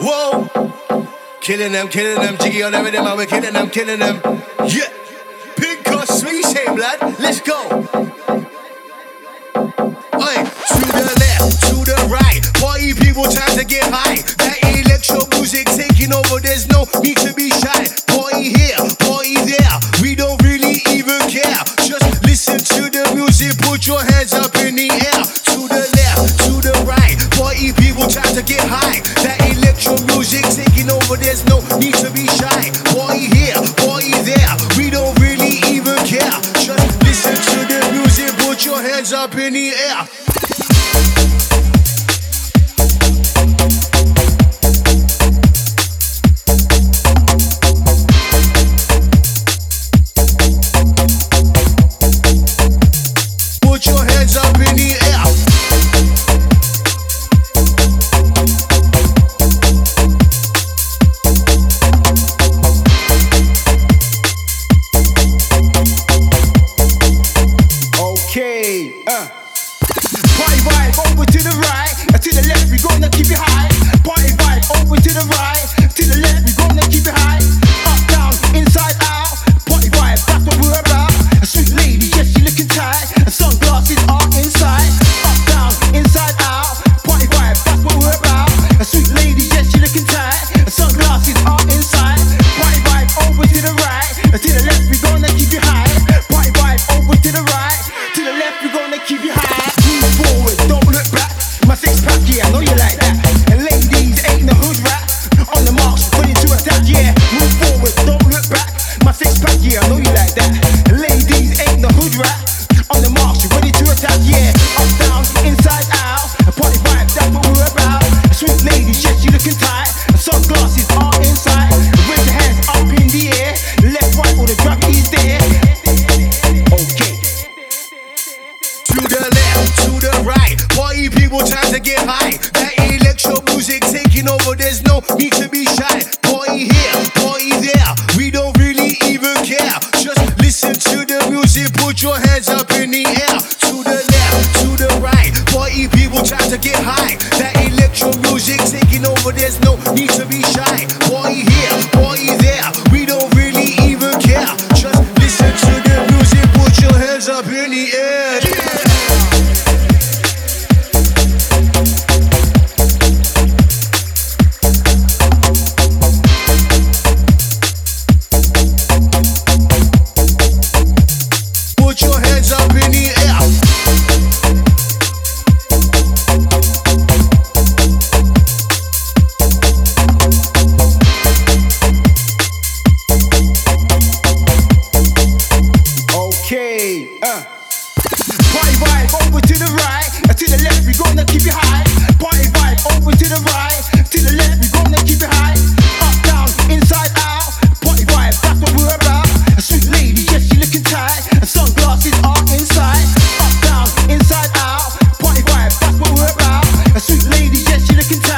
Whoa. Killing them, killing them, JiGGi3 on everything, man. We're killing them, killing them. Yeah. Pink cost, swing same, lad. Let's go. Oi, to the left, to the right. Party people, time to get high. That electro music taking over, there's no need to be shy. Party here, party there. We don't really even care. Just listen to the music, put your hands up high. That electro music taking over, there's no need to be shy. Party here, party there. We don't really even care. Just listen to the music, put your hands up in the air. We gonna keep it high. Party vibe over to the right, to the left, we gonna keep it high. Up, down, inside, out. Party vibe, that's what we're about. A sweet lady, yes, looking tight. And sunglasses are inside. Up, down, inside, out. Party vibe, that's what we're about. A sweet lady, yes, looking tight. And sunglasses are inside. Party vibe over to the right, to the left, To the left, to the right. Party people, time to get high. That electro music taking over, there's no need to be shy. Party here, party there. We don't really even care. Just listen to the music, put your hands up in the air. To the left, to the right. Party people, time to get high. Yes, she